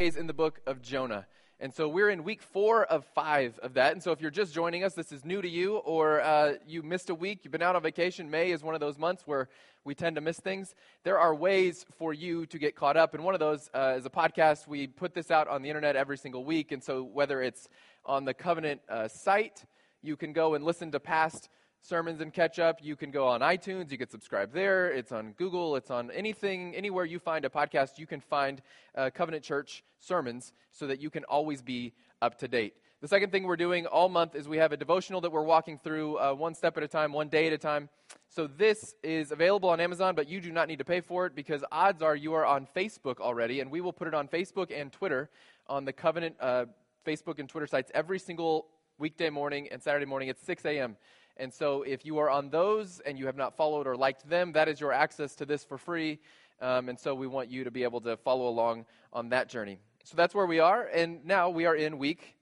days in the book of Jonah. And so we're in week four of five of that. And so if you're just joining us, this is new to you, or uh, you missed a week, you've been out on vacation. May is one of those months where we tend to miss things. There are ways for you to get caught up. And one of those uh, is a podcast. We put this out on the internet every single week. And so whether it's on the Covenant uh, site, you can go and listen to past sermons and catch up. You can go on iTunes, you can subscribe there. It's on Google, it's on anything, anywhere you find a podcast, you can find uh, Covenant Church sermons so that you can always be up to date. The second thing we're doing all month is we have a devotional that we're walking through uh, one step at a time, one day at a time. So this is available on Amazon, but you do not need to pay for it because odds are you are on Facebook already, and we will put it on Facebook and Twitter on the Covenant uh, Facebook and Twitter sites every single weekday morning and Saturday morning at 6 a.m. And so if you are on those and you have not followed or liked them, that is your access to this for free. Um, and so we want you to be able to follow along on that journey. So that's where we are. And now we are in week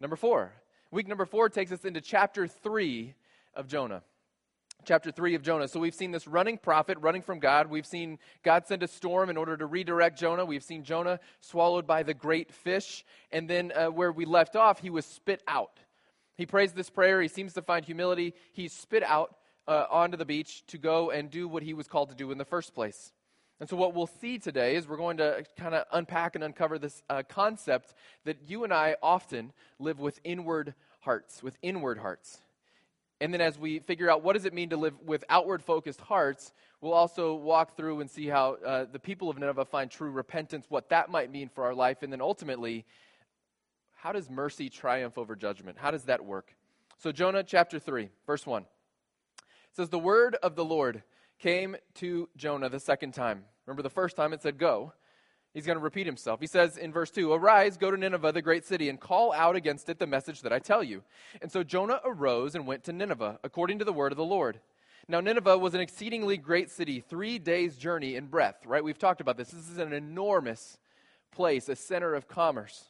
number four. Week number four takes us into chapter three of Jonah. Chapter 3 of Jonah. So we've seen this running prophet running from God. We've seen God send a storm in order to redirect Jonah. We've seen Jonah swallowed by the great fish. And then uh, where we left off, he was spit out. He prays this prayer. He seems to find humility. He's spit out uh, onto the beach to go and do what he was called to do in the first place. And so, what we'll see today is we're going to kind of unpack and uncover this uh, concept that you and I often live with inward hearts, with inward hearts. And then, as we figure out what does it mean to live with outward focused hearts, we'll also walk through and see how uh, the people of Nineveh find true repentance, what that might mean for our life, and then ultimately how does mercy triumph over judgment? How does that work? So, Jonah chapter 3, verse 1 says, The word of the Lord came to Jonah the second time. Remember, the first time it said, Go. He's going to repeat himself. He says in verse 2 Arise, go to Nineveh, the great city, and call out against it the message that I tell you. And so Jonah arose and went to Nineveh, according to the word of the Lord. Now, Nineveh was an exceedingly great city, three days' journey in breadth, right? We've talked about this. This is an enormous place, a center of commerce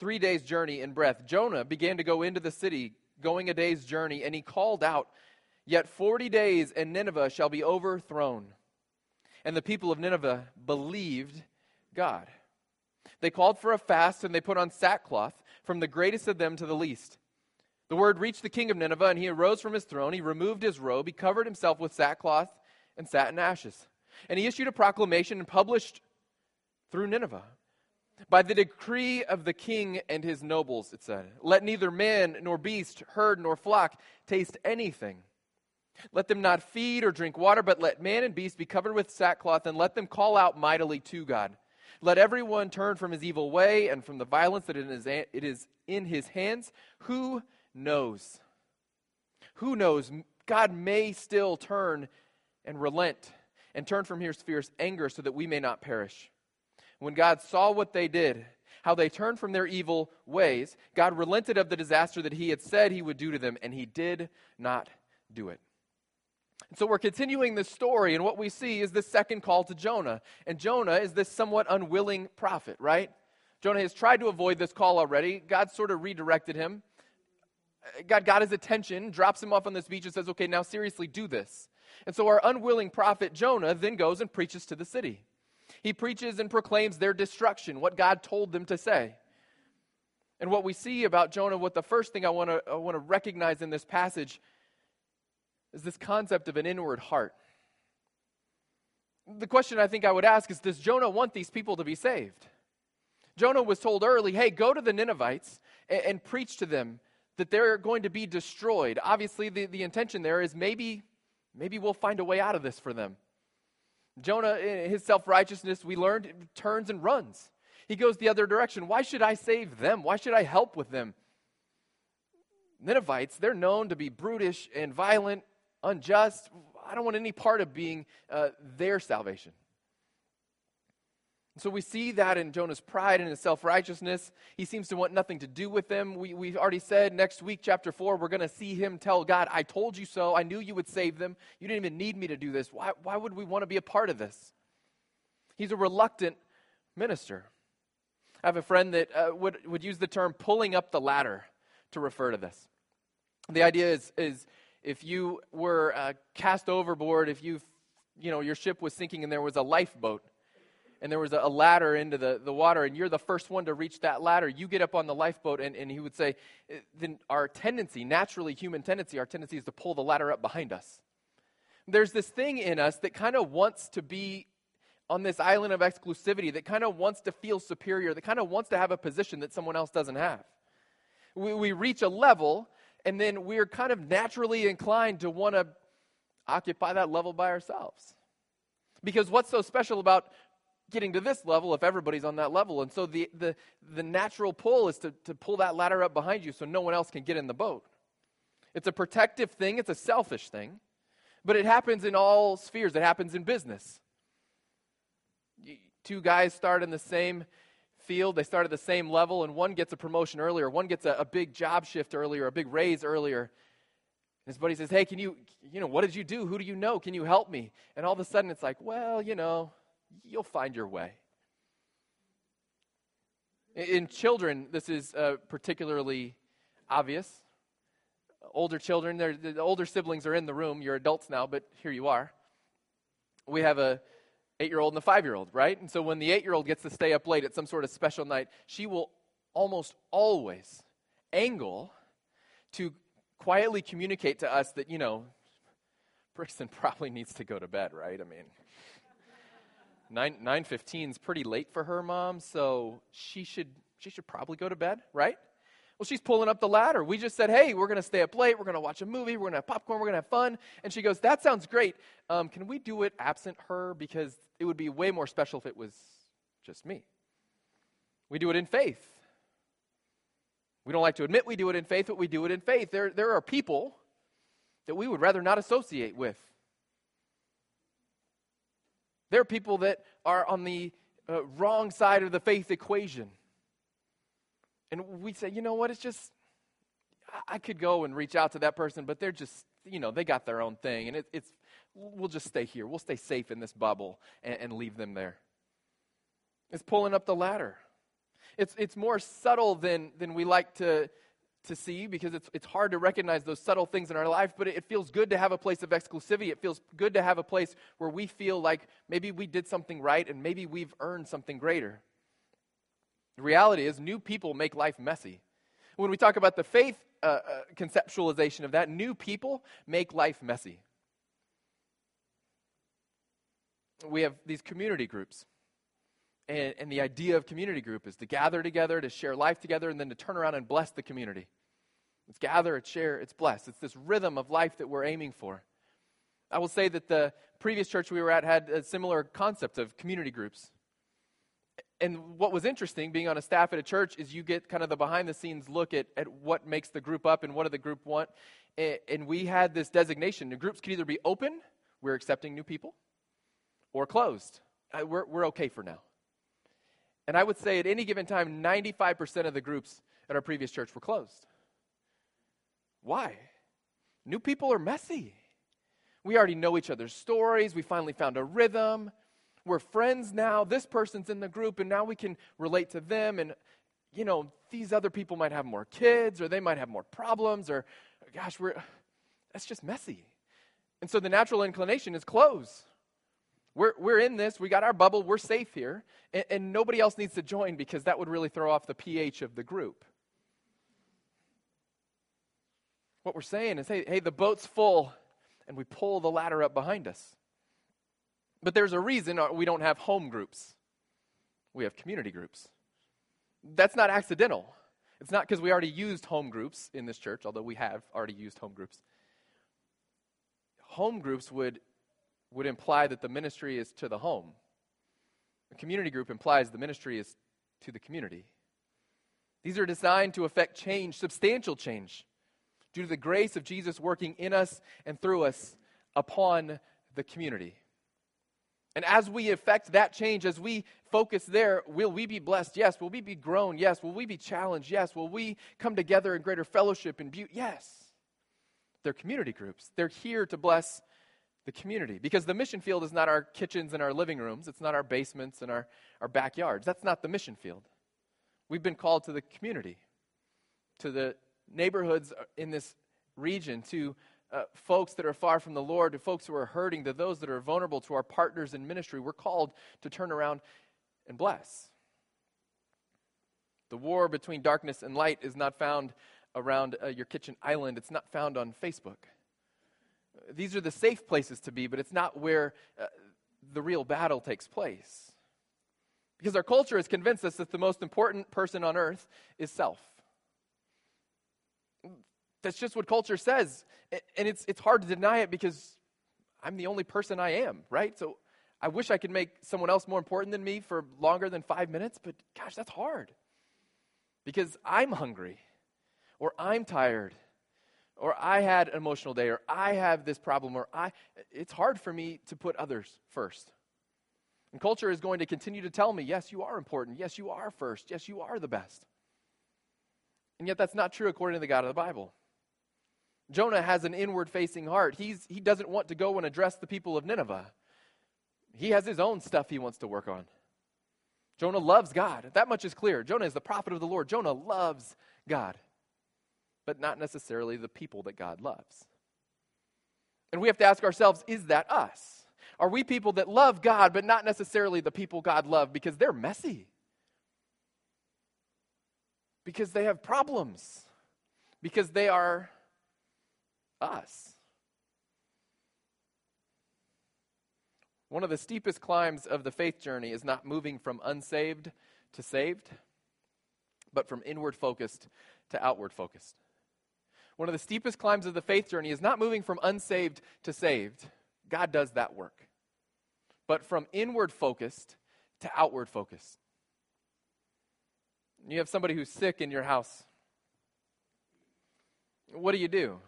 three days' journey in breadth. Jonah began to go into the city, going a day's journey, and he called out, Yet forty days, and Nineveh shall be overthrown. And the people of Nineveh believed God. They called for a fast, and they put on sackcloth, from the greatest of them to the least. The word reached the king of Nineveh, and he arose from his throne. He removed his robe, he covered himself with sackcloth, and sat in ashes. And he issued a proclamation and published through Nineveh by the decree of the king and his nobles, it said, let neither man nor beast, herd nor flock taste anything. Let them not feed or drink water, but let man and beast be covered with sackcloth, and let them call out mightily to God. Let everyone turn from his evil way and from the violence that it is in his hands. Who knows? Who knows? God may still turn and relent and turn from his fierce anger so that we may not perish. When God saw what they did, how they turned from their evil ways, God relented of the disaster that he had said he would do to them, and he did not do it. And so we're continuing this story, and what we see is this second call to Jonah. And Jonah is this somewhat unwilling prophet, right? Jonah has tried to avoid this call already. God sort of redirected him. God got his attention, drops him off on this beach, and says, Okay, now seriously, do this. And so our unwilling prophet Jonah then goes and preaches to the city. He preaches and proclaims their destruction, what God told them to say. And what we see about Jonah, what the first thing I want to I want to recognize in this passage is this concept of an inward heart. The question I think I would ask is Does Jonah want these people to be saved? Jonah was told early, hey, go to the Ninevites and, and preach to them that they're going to be destroyed. Obviously, the, the intention there is maybe, maybe we'll find a way out of this for them. Jonah, in his self righteousness, we learned, turns and runs. He goes the other direction. Why should I save them? Why should I help with them? Ninevites, they're known to be brutish and violent, unjust. I don't want any part of being uh, their salvation. So we see that in Jonah's pride and his self righteousness. He seems to want nothing to do with them. We, we've already said next week, chapter 4, we're going to see him tell God, I told you so. I knew you would save them. You didn't even need me to do this. Why, why would we want to be a part of this? He's a reluctant minister. I have a friend that uh, would, would use the term pulling up the ladder to refer to this. The idea is, is if you were uh, cast overboard, if you, you know, your ship was sinking and there was a lifeboat and there was a ladder into the, the water, and you're the first one to reach that ladder, you get up on the lifeboat, and, and he would say, eh, then our tendency, naturally human tendency, our tendency is to pull the ladder up behind us. There's this thing in us that kind of wants to be on this island of exclusivity, that kind of wants to feel superior, that kind of wants to have a position that someone else doesn't have. We, we reach a level, and then we're kind of naturally inclined to want to occupy that level by ourselves. Because what's so special about getting to this level if everybody's on that level? And so the, the, the natural pull is to, to pull that ladder up behind you so no one else can get in the boat. It's a protective thing, it's a selfish thing, but it happens in all spheres. It happens in business. Two guys start in the same field, they start at the same level, and one gets a promotion earlier, one gets a, a big job shift earlier, a big raise earlier. His buddy says, Hey, can you, you know, what did you do? Who do you know? Can you help me? And all of a sudden it's like, Well, you know, you'll find your way. In children, this is uh, particularly obvious. Older children, the older siblings are in the room. You're adults now, but here you are. We have a eight-year-old and a five-year-old, right? And so when the eight-year-old gets to stay up late at some sort of special night, she will almost always angle to quietly communicate to us that, you know, Brixton probably needs to go to bed, right? I mean, 9 9:15 is pretty late for her mom, so she should she should probably go to bed, right? Well, she's pulling up the ladder. We just said, hey, we're going to stay up late. We're going to watch a movie. We're going to have popcorn. We're going to have fun. And she goes, that sounds great. Um, can we do it absent her? Because it would be way more special if it was just me. We do it in faith. We don't like to admit we do it in faith, but we do it in faith. There, there are people that we would rather not associate with. There are people that are on the uh, wrong side of the faith equation. And we say, you know what, it's just, I could go and reach out to that person, but they're just, you know, they got their own thing. And it, it's, we'll just stay here. We'll stay safe in this bubble and, and leave them there. It's pulling up the ladder. It's, it's more subtle than, than we like to, to see because it's, it's hard to recognize those subtle things in our life, but it, it feels good to have a place of exclusivity. It feels good to have a place where we feel like maybe we did something right and maybe we've earned something greater. The reality is, new people make life messy. When we talk about the faith uh, uh, conceptualization of that, new people make life messy. We have these community groups. And, and the idea of community group is to gather together, to share life together, and then to turn around and bless the community. It's gather, it's share, it's bless. It's this rhythm of life that we're aiming for. I will say that the previous church we were at had a similar concept of community groups. And what was interesting being on a staff at a church is you get kind of the behind the scenes look at, at what makes the group up and what do the group want. And we had this designation. The groups could either be open, we're accepting new people, or closed. We're, we're okay for now. And I would say at any given time, 95% of the groups at our previous church were closed. Why? New people are messy. We already know each other's stories. We finally found a rhythm. We're friends now. This person's in the group, and now we can relate to them. And, you know, these other people might have more kids, or they might have more problems, or, gosh, we're, that's just messy. And so the natural inclination is close. We're, we're in this, we got our bubble, we're safe here, and, and nobody else needs to join because that would really throw off the pH of the group. What we're saying is hey, hey, the boat's full, and we pull the ladder up behind us. But there's a reason we don't have home groups, we have community groups. That's not accidental. It's not because we already used home groups in this church, although we have already used home groups. Home groups would would imply that the ministry is to the home. A community group implies the ministry is to the community. These are designed to affect change, substantial change, due to the grace of Jesus working in us and through us upon the community. And as we affect that change, as we focus there, will we be blessed? Yes. Will we be grown? Yes. Will we be challenged? Yes. Will we come together in greater fellowship and beauty? Yes. They're community groups. They're here to bless the community. Because the mission field is not our kitchens and our living rooms, it's not our basements and our, our backyards. That's not the mission field. We've been called to the community, to the neighborhoods in this region, to uh, folks that are far from the Lord, to folks who are hurting, to those that are vulnerable, to our partners in ministry. We're called to turn around and bless. The war between darkness and light is not found around uh, your kitchen island, it's not found on Facebook. These are the safe places to be, but it's not where uh, the real battle takes place. Because our culture has convinced us that the most important person on earth is self. That's just what culture says. And it's, it's hard to deny it because I'm the only person I am, right? So I wish I could make someone else more important than me for longer than five minutes, but gosh, that's hard. Because I'm hungry, or I'm tired, or I had an emotional day, or I have this problem, or I. It's hard for me to put others first. And culture is going to continue to tell me, yes, you are important. Yes, you are first. Yes, you are the best. And yet, that's not true according to the God of the Bible. Jonah has an inward facing heart. He's, he doesn't want to go and address the people of Nineveh. He has his own stuff he wants to work on. Jonah loves God. That much is clear. Jonah is the prophet of the Lord. Jonah loves God, but not necessarily the people that God loves. And we have to ask ourselves is that us? Are we people that love God, but not necessarily the people God loves because they're messy? Because they have problems? Because they are us? One of the steepest climbs of the faith journey is not moving from unsaved to saved, but from inward focused to outward focused. One of the steepest climbs of the faith journey is not moving from unsaved to saved. God does that work. But from inward focused to outward focused. You have somebody who's sick in your house. What do you do?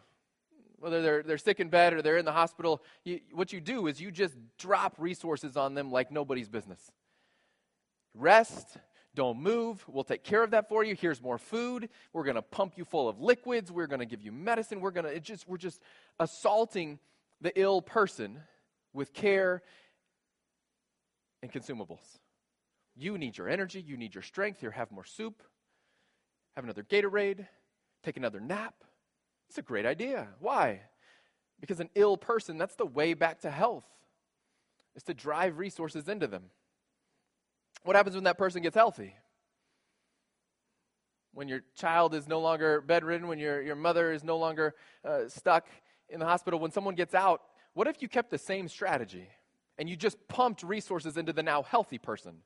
whether they're, they're sick in bed or they're in the hospital, you, what you do is you just drop resources on them like nobody's business. Rest, don't move. We'll take care of that for you. Here's more food. We're going to pump you full of liquids. We're going to give you medicine. We're going to just we're just assaulting the ill person with care and consumables. You need your energy, you need your strength. Here have more soup. Have another Gatorade. Take another nap. It's a great idea. Why? Because an ill person, that's the way back to health, is to drive resources into them. What happens when that person gets healthy? When your child is no longer bedridden, when your, your mother is no longer uh, stuck in the hospital, when someone gets out, what if you kept the same strategy and you just pumped resources into the now healthy person?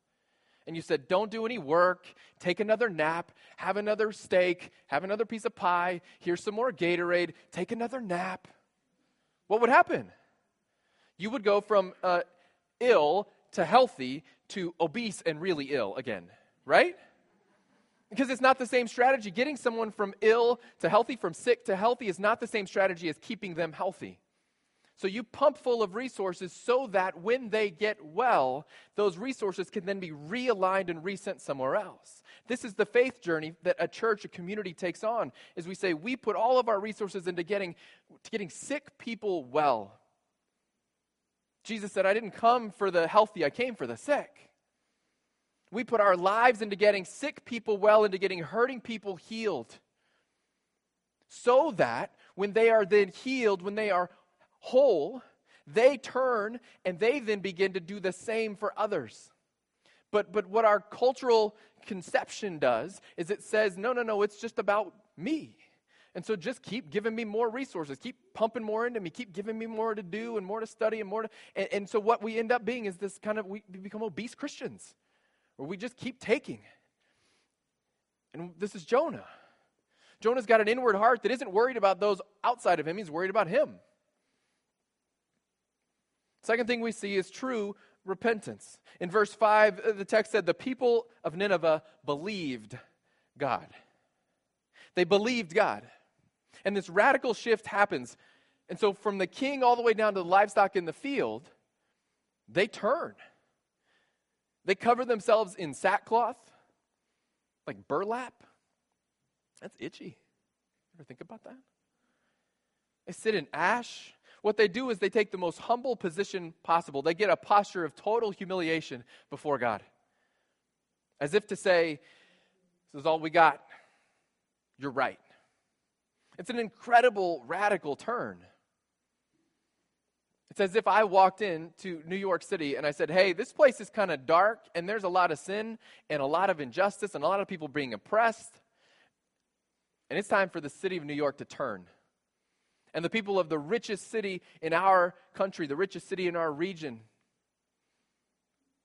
and you said, Don't do any work, take another nap, have another steak, have another piece of pie, here's some more Gatorade, take another nap, what would happen? You would go from uh, ill to healthy to obese and really ill again, right? Because it's not the same strategy. Getting someone from ill to healthy, from sick to healthy, is not the same strategy as keeping them healthy. So you pump full of resources so that when they get well, those resources can then be realigned and resent somewhere else. This is the faith journey that a church, a community takes on. Is we say we put all of our resources into getting to getting sick people well. Jesus said, I didn't come for the healthy, I came for the sick. We put our lives into getting sick people well, into getting hurting people healed. So that when they are then healed, when they are whole, they turn and they then begin to do the same for others. But, but what our cultural conception does is it says, no, no, no, it's just about me. And so just keep giving me more resources, keep pumping more into me, keep giving me more to do and more to study and more to. And, and so what we end up being is this kind of, we become obese Christians, where we just keep taking. And this is Jonah. Jonah's got an inward heart that isn't worried about those outside of him, he's worried about him. Second thing we see is true repentance. In verse 5, uh, the text said, The people of Nineveh believed God. They believed God. And this radical shift happens. And so, from the king all the way down to the livestock in the field, they turn. They cover themselves in sackcloth, like burlap. That's itchy. Ever think about that? They sit in ash what they do is they take the most humble position possible. They get a posture of total humiliation before God. As if to say, This is all we got. You're right. It's an incredible, radical turn. It's as if I walked into New York City and I said, hey, this place is kind of dark and there's a lot of sin and a lot of injustice and a lot of people being oppressed. And it's time for the city of New York to turn. And the people of the richest city in our country, the richest city in our region,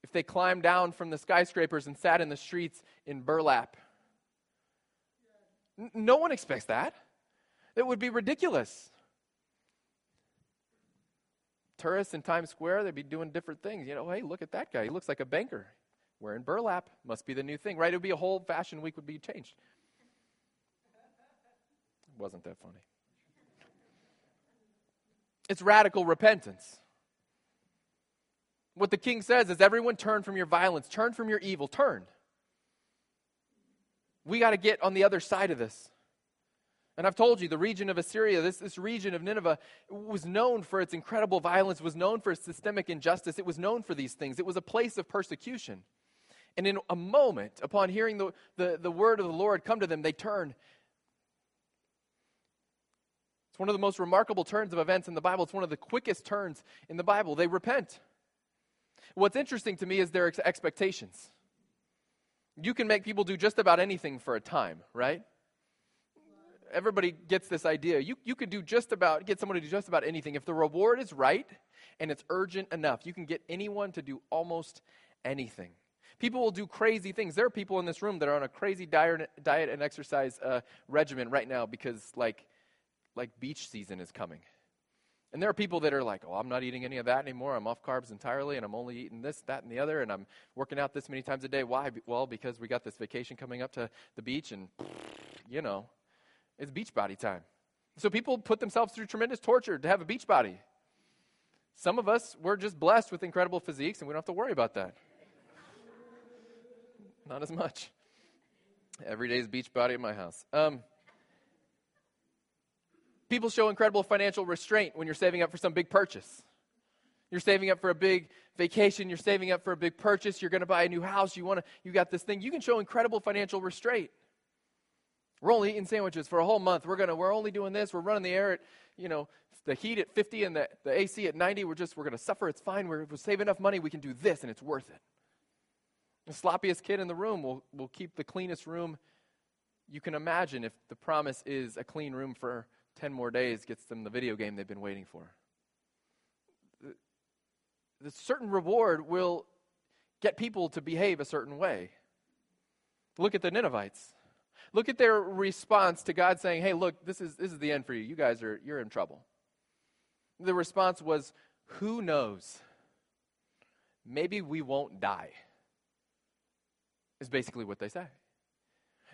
if they climbed down from the skyscrapers and sat in the streets in burlap. No one expects that. It would be ridiculous. Tourists in Times Square, they'd be doing different things. You know, hey, look at that guy. He looks like a banker. Wearing burlap must be the new thing, right? It would be a whole fashion week would be changed. It wasn't that funny. It's radical repentance. What the king says is everyone turn from your violence, turn from your evil, turn. We got to get on the other side of this. And I've told you, the region of Assyria, this, this region of Nineveh, was known for its incredible violence, was known for its systemic injustice. It was known for these things. It was a place of persecution. And in a moment, upon hearing the, the, the word of the Lord come to them, they turn. It's one of the most remarkable turns of events in the Bible. It's one of the quickest turns in the Bible. They repent. What's interesting to me is their ex- expectations. You can make people do just about anything for a time, right? Everybody gets this idea. You, you can do just about, get someone to do just about anything. If the reward is right and it's urgent enough, you can get anyone to do almost anything. People will do crazy things. There are people in this room that are on a crazy diet, diet and exercise uh, regimen right now because, like, like beach season is coming. And there are people that are like, oh, I'm not eating any of that anymore. I'm off carbs entirely, and I'm only eating this, that, and the other, and I'm working out this many times a day. Why? Well, because we got this vacation coming up to the beach, and, you know, it's beach body time. So people put themselves through tremendous torture to have a beach body. Some of us, we're just blessed with incredible physiques, and we don't have to worry about that. not as much. Every day's beach body at my house. Um, People show incredible financial restraint when you're saving up for some big purchase. You're saving up for a big vacation, you're saving up for a big purchase, you're going to buy a new house, you want to you got this thing. You can show incredible financial restraint. We're only eating sandwiches for a whole month. We're to we're only doing this. We're running the air at, you know, the heat at 50 and the, the AC at 90. We're just we're to suffer. It's fine. We're, we save enough money, we can do this and it's worth it. The sloppiest kid in the room will will keep the cleanest room you can imagine if the promise is a clean room for 10 more days gets them the video game they've been waiting for. The, the certain reward will get people to behave a certain way. Look at the Ninevites. Look at their response to God saying, "Hey, look, this is this is the end for you. You guys are you're in trouble." The response was, "Who knows? Maybe we won't die." Is basically what they say.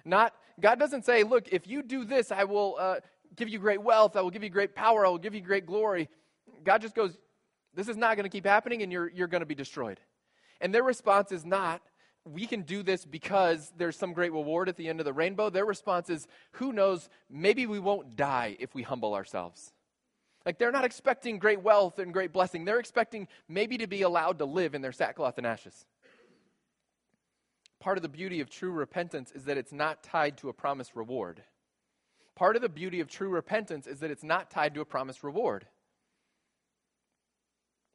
Not God doesn't say, "Look, if you do this, I will uh, give you great wealth. I will give you great power. I will give you great glory. God just goes, This is not going to keep happening, and you're, you're going to be destroyed. And their response is not, We can do this because there's some great reward at the end of the rainbow. Their response is, Who knows? Maybe we won't die if we humble ourselves. Like they're not expecting great wealth and great blessing. They're expecting maybe to be allowed to live in their sackcloth and ashes. Part of the beauty of true repentance is that it's not tied to a promised reward. Part of the beauty of true repentance is that it's not tied to a promised reward.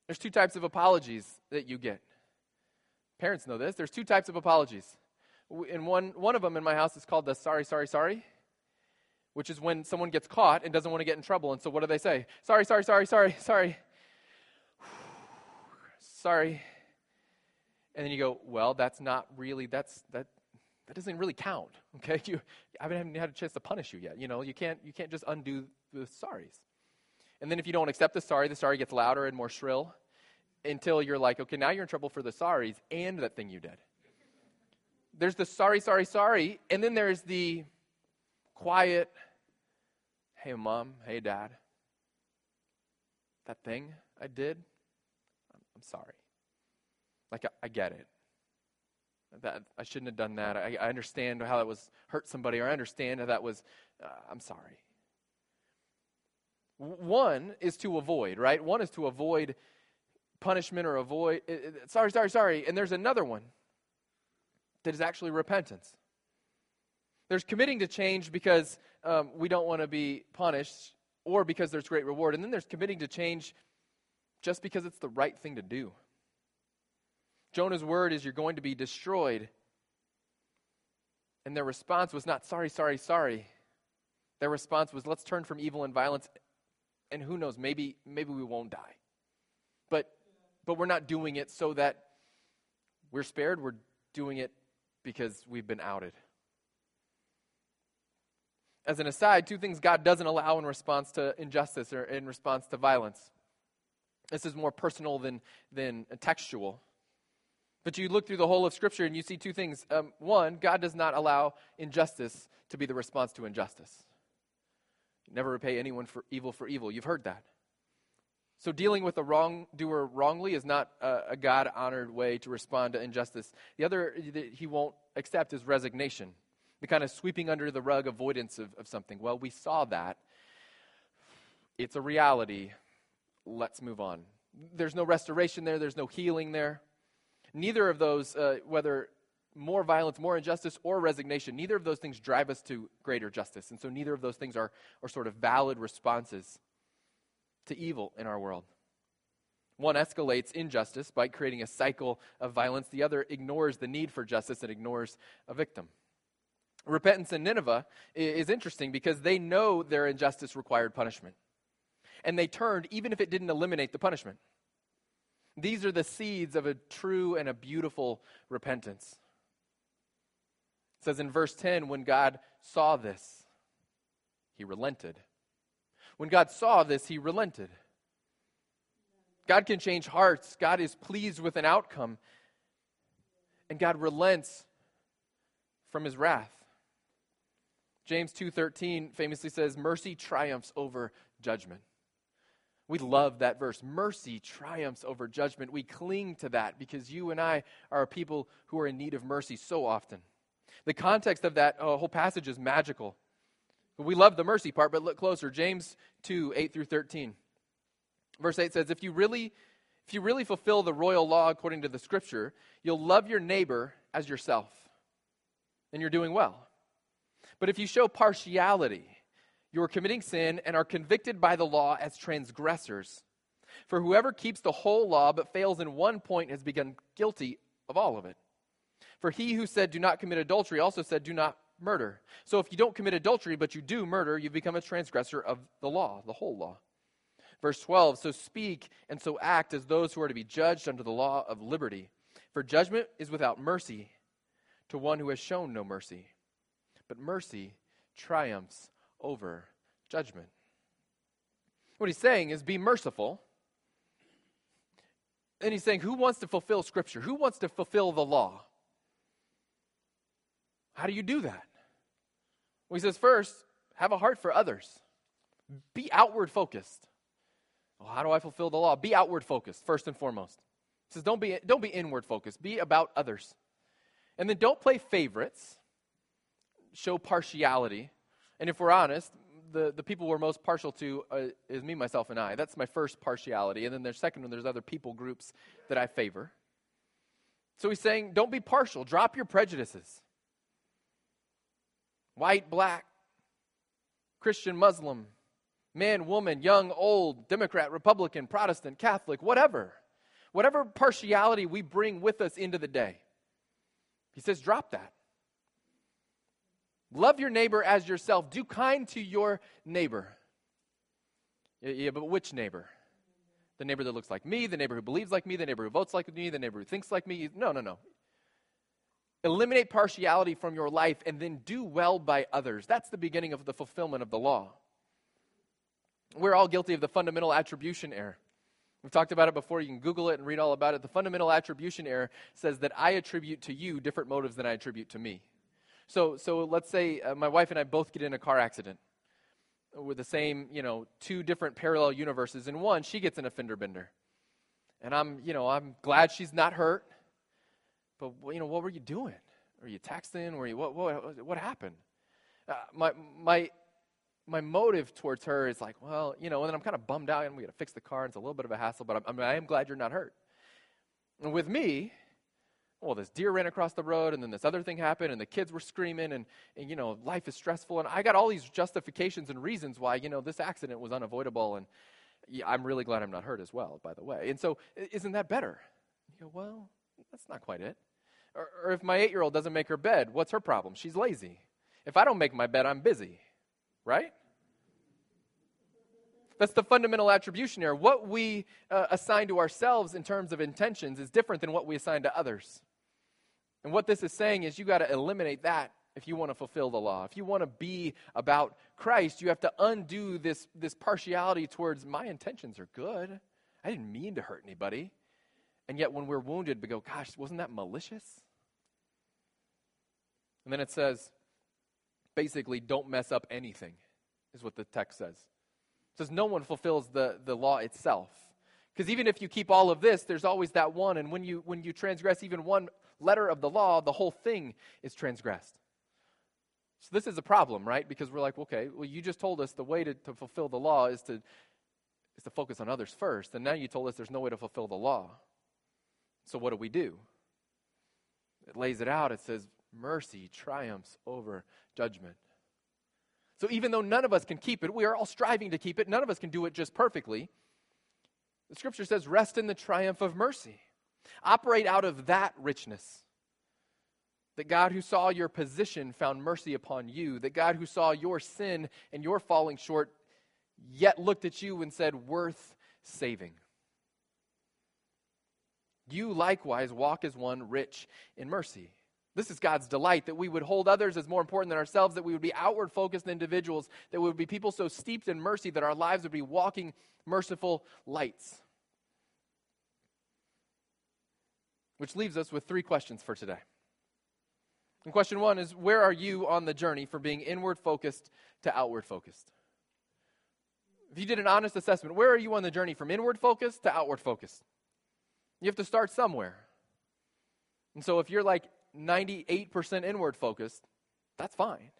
There's two types of apologies that you get. Parents know this. There's two types of apologies. And one, one of them in my house is called the sorry, sorry, sorry, which is when someone gets caught and doesn't want to get in trouble. And so what do they say? Sorry, sorry, sorry, sorry, sorry. sorry. And then you go, well, that's not really, that's, that, that doesn't really count. Okay, you, I haven't had a chance to punish you yet. You know, you can't you can't just undo the sorries. And then if you don't accept the sorry, the sorry gets louder and more shrill until you're like, okay, now you're in trouble for the sorries and that thing you did. There's the sorry, sorry, sorry, and then there's the quiet, hey mom, hey dad, that thing I did, I'm, sorry. Like I, I get it that I shouldn't have done that. I, I understand how that was hurt somebody, or I understand how that was, uh, I'm sorry. One is to avoid, right? One is to avoid punishment or avoid, sorry, sorry, sorry. And there's another one that is actually repentance. There's committing to change because um, we don't want to be punished or because there's great reward. And then there's committing to change just because it's the right thing to do. Jonah's word is, You're going to be destroyed. And their response was not, Sorry, sorry, sorry. Their response was, Let's turn from evil and violence, and who knows, maybe, maybe we won't die. But, we're not doing it so that we're spared. We're doing it because we've been outed. As an aside, two things God doesn't allow in response to injustice or in response to violence. This is more personal than, than textual. But you look through the whole of Scripture and you see two things. Um, one, God does not allow injustice to be the response to injustice. Never repay anyone for evil for evil. You've heard that. So, dealing with a wrongdoer wrongly is not a, a God honored way to respond to injustice. The other that he won't accept is resignation, the kind of sweeping under the rug avoidance of, of something. Well, we saw that. It's a reality. Let's move on. There's no restoration there, there's no healing there. Neither of those, uh, whether more violence, more injustice, or resignation, neither of those things drive us to greater justice. And so neither of those things are, are sort of valid responses to evil in our world. One escalates injustice by creating a cycle of violence, the other ignores the need for justice and ignores a victim. Repentance in Nineveh is interesting because they know their injustice required punishment. And they turned even if it didn't eliminate the punishment. These are the seeds of a true and a beautiful repentance. It says in verse 10 when God saw this, he relented. When God saw this, he relented. God can change hearts. God is pleased with an outcome. And God relents from his wrath. James 2:13 famously says mercy triumphs over judgment. We love that verse. Mercy triumphs over judgment. We cling to that because you and I are people who are in need of mercy so often. The context of that uh, whole passage is magical. We love the mercy part, but look closer. James 2 8 through 13. Verse 8 says, If you really if you really fulfill the royal law according to the scripture, you'll love your neighbor as yourself. And you're doing well. But if you show partiality, you are committing sin and are convicted by the law as transgressors. For whoever keeps the whole law but fails in one point has become guilty of all of it. For he who said, Do not commit adultery, also said, Do not murder. So if you don't commit adultery but you do murder, you become a transgressor of the law, the whole law. Verse 12 So speak and so act as those who are to be judged under the law of liberty. For judgment is without mercy to one who has shown no mercy. But mercy triumphs over judgment. What he's saying is be merciful. And he's saying, who wants to fulfill Scripture? Who wants to fulfill the law? How do you do that? Well, he says, first, have a heart for others. Be outward focused. Well, how do I fulfill the law? Be outward focused, first and foremost. He says, don't be, don't be inward focused. Be about others. And then don't play favorites. Show partiality. And if we're honest, the, the people we're most partial to uh, is me, myself, and I. That's my first partiality. And then there's second one, there's other people groups that I favor. So he's saying, don't be partial. Drop your prejudices. White, black, Christian, Muslim, man, woman, young, old, Democrat, Republican, Protestant, Catholic, whatever. Whatever partiality we bring with us into the day. He says, drop that. Love your neighbor as yourself. Do kind to your neighbor. Yeah, but which neighbor? The neighbor that looks like me, the neighbor who believes like me, the neighbor who votes like me, the neighbor who thinks like me. No, no, no. Eliminate partiality from your life and then do well by others. That's the beginning of the fulfillment of the law. We're all guilty of the fundamental attribution error. We've talked about it before. You can Google it and read all about it. The fundamental attribution error says that I attribute to you different motives than I attribute to me. So, so let's say uh, my wife and I both get in a car accident with the same, you know, two different parallel universes. In one, she gets in a fender bender. And I'm, you know, I'm glad she's not hurt. But, you know, what were you doing? Were you texting? Were you, what, what, what happened? Uh, my, my, my motive towards her is like, well, you know, and then I'm kind of bummed out and we got to fix the car. And it's a little bit of a hassle, but I'm, I, I am glad you're not hurt. And with me, well, this deer ran across the road, and then this other thing happened, and the kids were screaming, and, and, you know, life is stressful. And I got all these justifications and reasons why, you know, this accident was unavoidable. And, Yeah, I'm really glad I'm not hurt as well, by the way. And so, isn't that better? You go, well, that's not quite it. Or, or if my eight year old doesn't make her bed, what's her problem? She's lazy. If I don't make my bed, I'm busy, right? That's the fundamental attribution error. What we uh, assign to ourselves in terms of intentions is different than what we assign to others. And what this is saying is you got to eliminate that if you want to fulfill the law. If you want to be about Christ, you have to undo this, this partiality towards my intentions are good. I didn't mean to hurt anybody. And yet, when we're wounded, we go, gosh, wasn't that malicious? And then it says, basically, don't mess up anything, is what the text says. It says, no one fulfills the, the law itself. Because even if you keep all of this, there's always that one. And when you, when you transgress even one letter of the law, the whole thing is transgressed. So this is a problem, right? Because we're like, okay, well, you just told us the way to, to fulfill the law is to, is to focus on others first. And now you told us there's no way to fulfill the law. So what do we do? It lays it out. It says, mercy triumphs over judgment. So even though none of us can keep it, we are all striving to keep it. None of us can do it just perfectly. The scripture says, rest in the triumph of mercy. Operate out of that richness. That God who saw your position found mercy upon you. That God who saw your sin and your falling short yet looked at you and said, worth saving. You likewise walk as one rich in mercy. This is God's delight that we would hold others as more important than ourselves, that we would be outward focused individuals, that we would be people so steeped in mercy that our lives would be walking merciful lights. Which leaves us with three questions for today. And question one is Where are you on the journey from being inward focused to outward focused? If you did an honest assessment, where are you on the journey from inward focused to outward focused? You have to start somewhere. And so if you're like 98% inward focused, that's fine.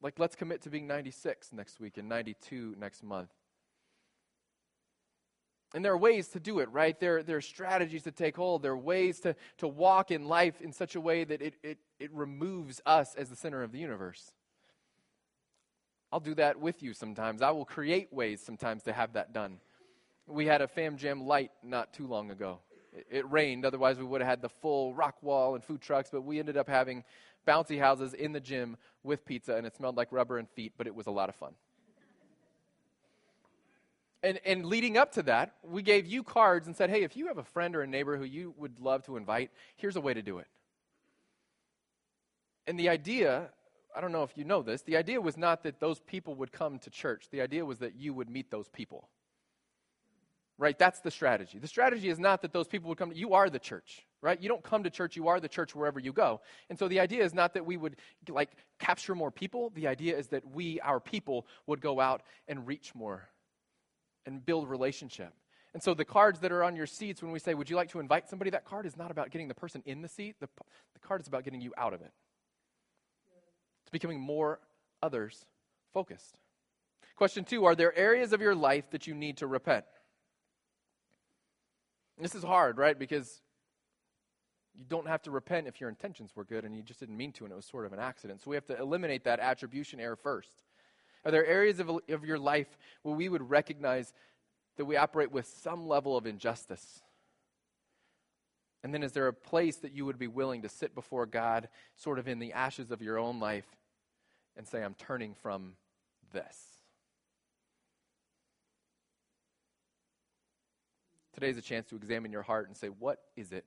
Like, let's commit to being 96 next week and 92 next month. And there are ways to do it, right? There, there are strategies to take hold. There are ways to, to walk in life in such a way that it, it, it removes us as the center of the universe. I'll do that with you sometimes. I will create ways sometimes to have that done. We had a Fam Jam light not too long ago. It, it rained, otherwise, we would have had the full rock wall and food trucks, but we ended up having bouncy houses in the gym with pizza, and it smelled like rubber and feet, but it was a lot of fun. And, and leading up to that, we gave you cards and said, hey, if you have a friend or a neighbor who you would love to invite, here's a way to do it. And the idea, I don't know if you know this, the idea was not that those people would come to church. The idea was that you would meet those people. Right? That's the strategy. The strategy is not that those people would come. To you are the church, right? You don't come to church. You are the church wherever you go. And so the idea is not that we would like capture more people. The idea is that we, our people, would go out and reach more and build relationship. And so the cards that are on your seats, when we say, Would you like to invite somebody? That card is not about getting the person in the seat, the, the card is about getting you out of it. It's becoming more others focused. Question two Are there areas of your life that you need to repent? This is hard, right? Because you don't have to repent if your intentions were good and you just didn't mean to and it was sort of an accident. So we have to eliminate that attribution error first. Are there areas of, of your life where we would recognize that we operate with some level of injustice? And then is there a place that you would be willing to sit before God, sort of in the ashes of your own life, and say, I'm turning from this? Today is a chance to examine your heart and say, what is it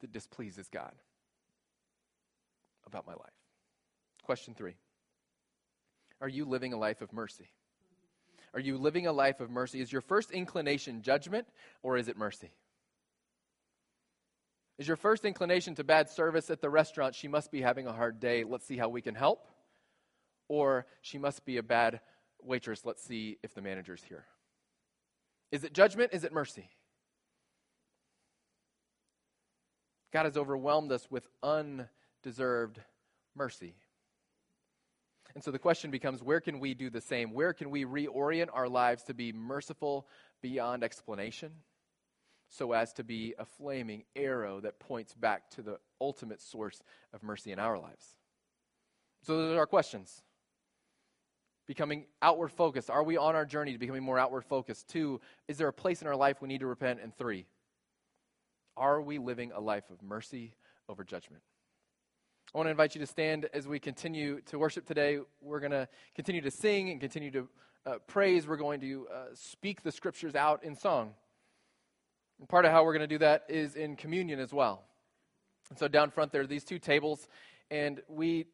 that displeases God about my life? Question three. Are you living a life of mercy? Are you living a life of mercy? Is your first inclination judgment or is it mercy? Is your first inclination to bad service at the restaurant, she must be having a hard day, let's see how we can help? Or she must be a bad waitress, let's see if the manager's here? Is it judgment? Is it mercy? God has overwhelmed us with undeserved mercy. And so the question becomes where can we do the same? Where can we reorient our lives to be merciful beyond explanation so as to be a flaming arrow that points back to the ultimate source of mercy in our lives? So those are our questions. Becoming outward focused? Are we on our journey to becoming more outward focused? Two, is there a place in our life we need to repent? And three, are we living a life of mercy over judgment? I want to invite you to stand as we continue to worship today. We're going to continue to sing and continue to uh, praise. We're going to uh, speak the scriptures out in song. And part of how we're going to do that is in communion as well. And so down front there are these two tables, and we